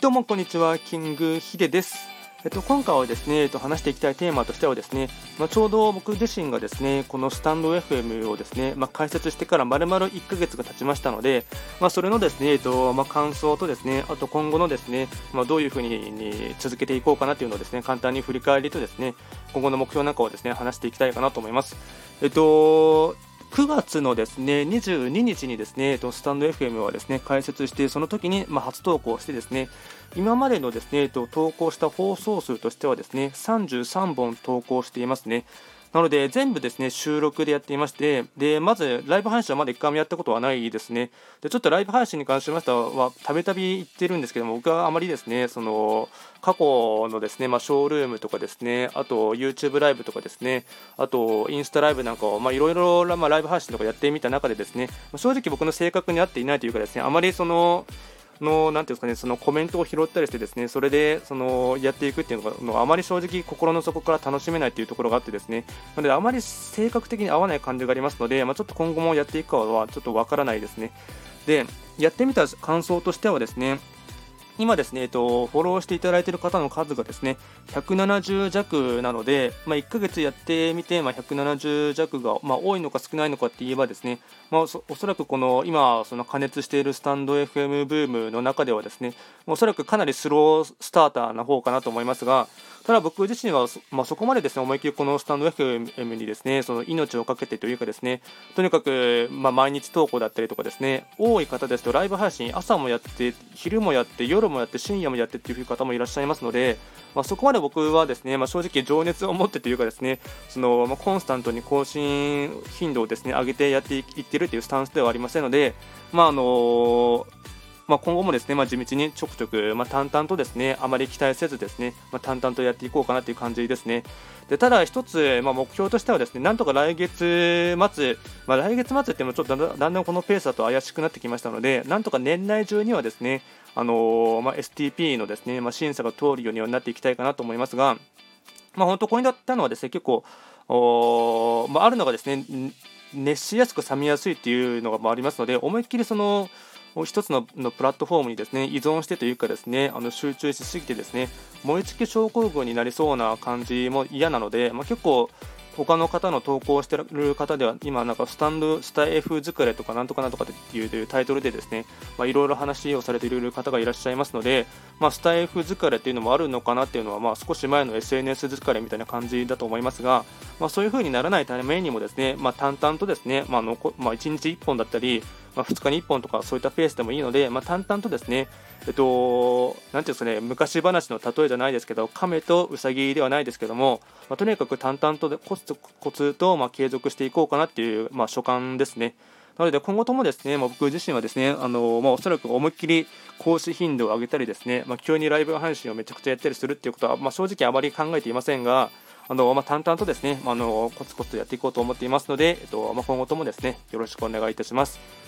どうもこんにちは、キングヒデです。えっと、今回はですね、えっと、話していきたいテーマとしてはですね、まあ、ちょうど僕自身がですね、このスタンド FM をですね、まあ、開設してから丸々1ヶ月が経ちましたので、まあ、それのですね、えっと、ま感想とですね、あと今後のですね、まどういうふうに続けていこうかなというのをですね、簡単に振り返りとですね、今後の目標なんかをですね、話していきたいかなと思います。えっと、9月のですね22日にですねスタンド FM はですね開設してその時にま初投稿してですね今までのですね投稿した放送数としてはですね33本投稿していますね。なので、全部ですね、収録でやっていまして、で、まず、ライブ配信はまだ1回もやったことはないですね。で、ちょっとライブ配信に関しましては、たびたび言ってるんですけども、僕はあまりですね、その、過去のですね、まあ、ショールームとかですね、あと YouTube ライブとかですね、あとインスタライブなんかを、まあ、いろいろ、ま、ライブ配信とかやってみた中でですね、正直僕の性格に合っていないというかですね、あまりその、の、なんていうんですかね、そのコメントを拾ったりしてですね、それで、その、やっていくっていうのが、あまり正直心の底から楽しめないというところがあってですね、なので、あまり性格的に合わない感じがありますので、まあ、ちょっと今後もやっていくかはちょっとわからないですね。で、やってみた感想としてはですね、今ですね、えっと、フォローしていただいている方の数がですね、170弱なので、まあ、1ヶ月やってみて、まあ、170弱が、まあ、多いのか少ないのかって言えばですね、まあ、おそらくこの今、その加熱しているスタンド FM ブームの中ではですね、おそらくかなりスロースターターな方かなと思いますが、ただ僕自身は、まあ、そこまでですね思いっきりこのスタンド FM にですねその命を懸けてというかですねとにかく、まあ、毎日投稿だったりとかですね多い方ですとライブ配信朝もやって昼もやって夜もやって深夜もやってっていう方もいらっしゃいますので、まあ、そこまで僕はですね、まあ、正直情熱を持ってというかですねその、まあ、コンスタントに更新頻度をですね上げてやっていってるというスタンスではありませんので、まああのーまあ、今後もですね、まあ、地道にちょくちょく、まあ、淡々とですね、あまり期待せずですね、ま、淡々とやっていこうかなという感じですね。でただ、一つ、ま、目標としてはですね、なんとか来月末、ま、来月末ってもちょっとだんだんこのペースだと怪しくなってきましたので、なんとか年内中にはですね、あのー、ま、STP のですね、ま、審査が通るようにはなっていきたいかなと思いますが、ま、本当、これだったのはですね、結構、おまあ、あるのがですね、熱しやすく冷めやすいっていうのがありますので、思いっきりその、一つのプラットフォームにですね依存してというかですねあの集中しすぎてですね燃え尽き症候群になりそうな感じも嫌なので、まあ、結構他の方の投稿してる方では今なんかスタンドスタイフ作れとかなんとかなんとかっていうタイトルでですねいろいろ話をされている方がいらっしゃいますので、まあ、スタイフ疲れっていうのもあるのかなっていうのは、まあ、少し前の SNS 疲れみたいな感じだと思いますが、まあ、そういう風にならないためにもですね、ま、淡々とですね、まあのこま、1日1本だったり、まあ、2日に1本とかそういったペースでもいいので、まあ、淡々とですね、えっと、なていうんですかね、昔話の例えじゃないですけど、亀とウサギではないですけども、まあ、とにかく淡々とコツコツとま継続していこうかなっていう、まあ、所感ですね。なので今後ともですね、まあ、僕自身はですね、あのまあ、おそらく思いっきり講師頻度を上げたりですね、まあ、急にライブ配信をめちゃくちゃやったりするっていうことは、ま、正直あまり考えていませんが、あのま、淡々とですね、あのコツコツやっていこうと思っていますので、えっとま、今後ともですね、よろしくお願いいたします。